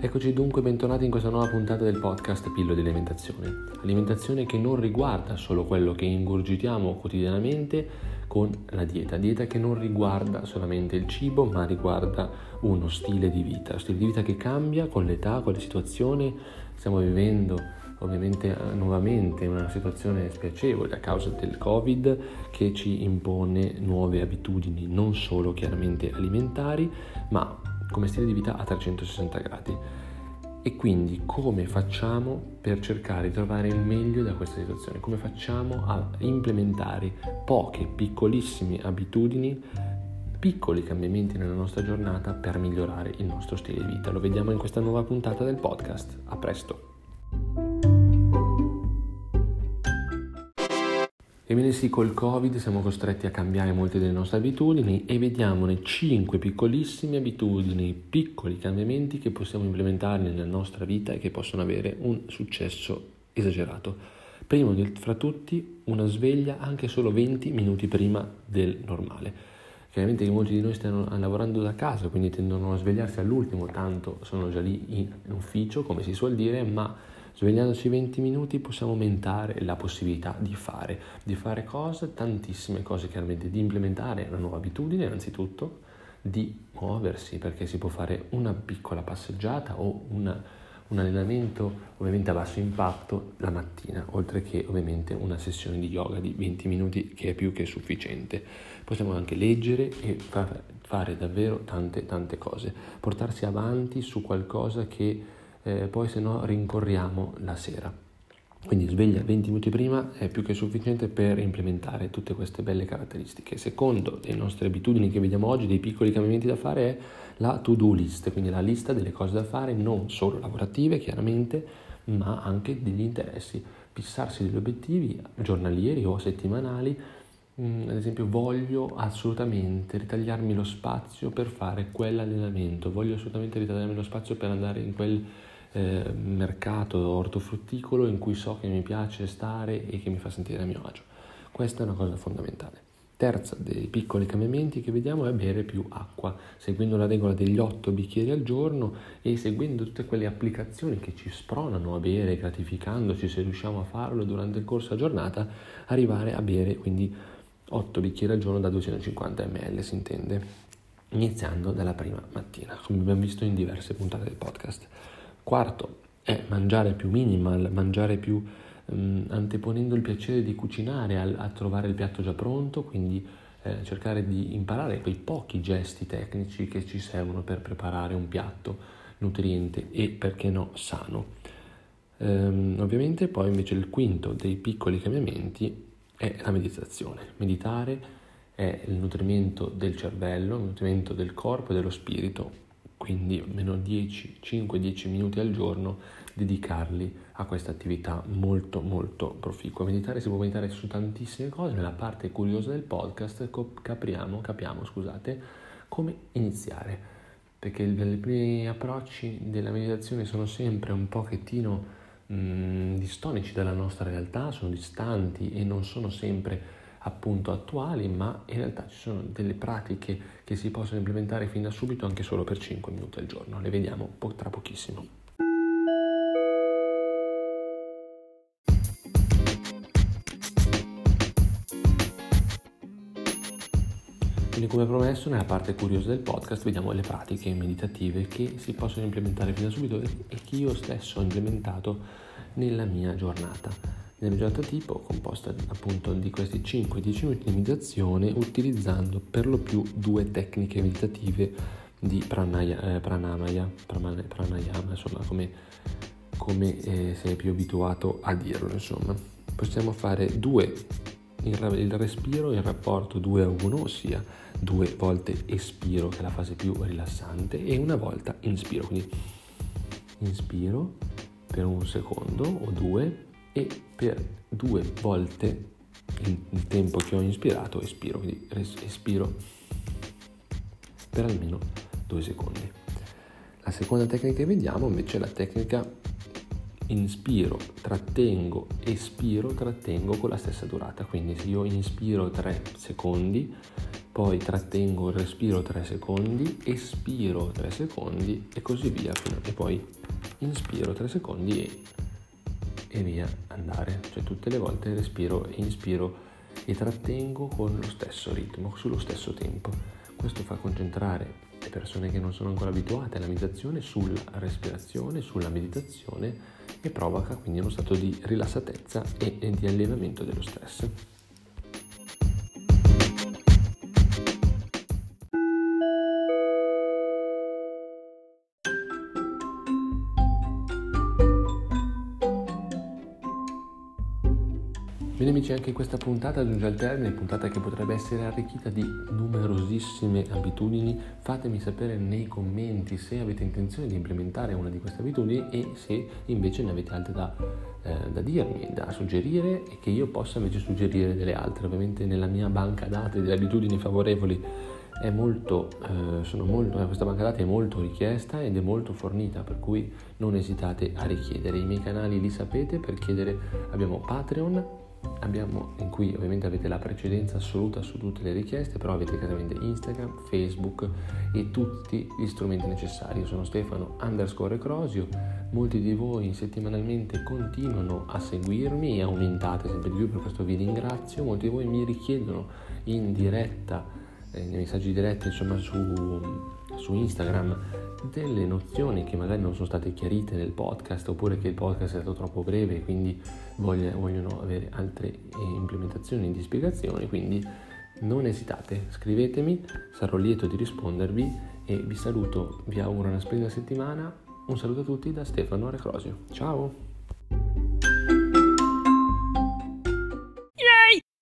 Eccoci dunque, bentornati in questa nuova puntata del podcast Pillo di Alimentazione. Alimentazione che non riguarda solo quello che ingurgitiamo quotidianamente con la dieta, dieta che non riguarda solamente il cibo, ma riguarda uno stile di vita, stile di vita che cambia con l'età, con le situazioni. Stiamo vivendo ovviamente nuovamente una situazione spiacevole a causa del Covid che ci impone nuove abitudini, non solo chiaramente alimentari, ma come stile di vita a 360 gradi. E quindi come facciamo per cercare di trovare il meglio da questa situazione? Come facciamo a implementare poche, piccolissime abitudini, piccoli cambiamenti nella nostra giornata per migliorare il nostro stile di vita? Lo vediamo in questa nuova puntata del podcast. A presto! Ebbene sì, col Covid siamo costretti a cambiare molte delle nostre abitudini e vediamone 5 piccolissime abitudini, piccoli cambiamenti che possiamo implementare nella nostra vita e che possono avere un successo esagerato. Primo fra tutti, una sveglia anche solo 20 minuti prima del normale. Chiaramente molti di noi stanno lavorando da casa, quindi tendono a svegliarsi all'ultimo, tanto sono già lì in ufficio, come si suol dire, ma Svegliandoci 20 minuti possiamo aumentare la possibilità di fare, di fare cose, tantissime cose chiaramente, di implementare una nuova abitudine innanzitutto, di muoversi perché si può fare una piccola passeggiata o una, un allenamento ovviamente a basso impatto la mattina, oltre che ovviamente una sessione di yoga di 20 minuti che è più che sufficiente. Possiamo anche leggere e far, fare davvero tante tante cose, portarsi avanti su qualcosa che eh, poi se no rincorriamo la sera. Quindi sveglia 20 minuti prima è più che sufficiente per implementare tutte queste belle caratteristiche. Secondo le nostre abitudini che vediamo oggi, dei piccoli cambiamenti da fare, è la to-do list, quindi la lista delle cose da fare, non solo lavorative chiaramente, ma anche degli interessi. Fissarsi degli obiettivi giornalieri o settimanali Mm, ad esempio voglio assolutamente ritagliarmi lo spazio per fare quell'allenamento, voglio assolutamente ritagliarmi lo spazio per andare in quel eh, mercato ortofrutticolo in cui so che mi piace stare e che mi fa sentire a mio agio. Questa è una cosa fondamentale. Terza dei piccoli cambiamenti che vediamo è bere più acqua, seguendo la regola degli 8 bicchieri al giorno e seguendo tutte quelle applicazioni che ci spronano a bere, gratificandoci se riusciamo a farlo durante il corso della giornata, arrivare a bere quindi 8 bicchieri al giorno da 250 ml, si intende, iniziando dalla prima mattina, come abbiamo visto in diverse puntate del podcast. Quarto è mangiare più minimal, mangiare più um, anteponendo il piacere di cucinare a, a, trovare il piatto già pronto, quindi eh, cercare di imparare quei pochi gesti tecnici che ci servono per preparare un piatto nutriente e perché no sano. Um, ovviamente poi invece il quinto dei piccoli cambiamenti è la meditazione. Meditare è il nutrimento del cervello, il nutrimento del corpo e dello spirito, quindi almeno 10, 5-10 minuti al giorno dedicarli a questa attività molto molto proficua. Meditare si può meditare su tantissime cose, nella parte curiosa del podcast capriamo, capiamo scusate, come iniziare, perché i primi approcci della meditazione sono sempre un pochettino mh, mm, distonici dalla nostra realtà, sono distanti e non sono sempre appunto attuali, ma in realtà ci sono delle pratiche che si possono implementare fin da subito anche solo per 5 minuti al giorno. Le vediamo tra pochissimo. Quindi come promesso nella parte curiosa del podcast vediamo le pratiche meditative che si possono implementare fin da subito e che io stesso ho implementato nella mia giornata. Giornata tipo composta appunto di questi 5-10 minuti di meditazione utilizzando per lo più due tecniche meditative di pranaya, eh, pranamaya, pranayama, insomma come, come eh, sei più abituato a dirlo insomma. Possiamo fare due il respiro in rapporto 2 a 1, ossia due volte espiro, che è la fase più rilassante, e una volta inspiro. Quindi inspiro per un secondo o due e per due volte il tempo che ho inspirato espiro, quindi espiro per almeno due secondi. La seconda tecnica che vediamo invece è la tecnica inspiro, trattengo, espiro, trattengo con la stessa durata. Quindi se io inspiro 3 secondi, poi trattengo il respiro 3 secondi, espiro 3 secondi e così via, e poi inspiro 3 secondi e, e via andare, cioè tutte le volte respiro e inspiro e trattengo con lo stesso ritmo, sullo stesso tempo. Questo fa concentrare le persone che non sono ancora abituate alla meditazione sulla respirazione, sulla meditazione e provoca quindi uno stato di rilassatezza e di allevamento dello stress. Bene amici, anche questa puntata giunge al termine, puntata che potrebbe essere arricchita di numerosissime abitudini. Fatemi sapere nei commenti se avete intenzione di implementare una di queste abitudini e se invece ne avete altre da, eh, da dirmi, da suggerire e che io possa invece suggerire delle altre. Ovviamente nella mia banca dati delle abitudini favorevoli molto, eh, molto, questa banca dati è molto richiesta ed è molto fornita, per cui non esitate a richiedere. I miei canali li sapete, per chiedere abbiamo Patreon abbiamo, in cui ovviamente avete la precedenza assoluta su tutte le richieste, però avete chiaramente Instagram, Facebook e tutti gli strumenti necessari. Io sono Stefano underscore Crosio, molti di voi settimanalmente continuano a seguirmi e aumentate sempre di più, per questo vi ringrazio, molti di voi mi richiedono in diretta, eh, nei messaggi diretti insomma su, su Instagram delle nozioni che magari non sono state chiarite nel podcast oppure che il podcast è stato troppo breve e quindi vogliono avere altre eh, implementazioni di spiegazioni, quindi non esitate, scrivetemi, sarò lieto di rispondervi e vi saluto, vi auguro una splendida settimana, un saluto a tutti da Stefano Recrosio, ciao!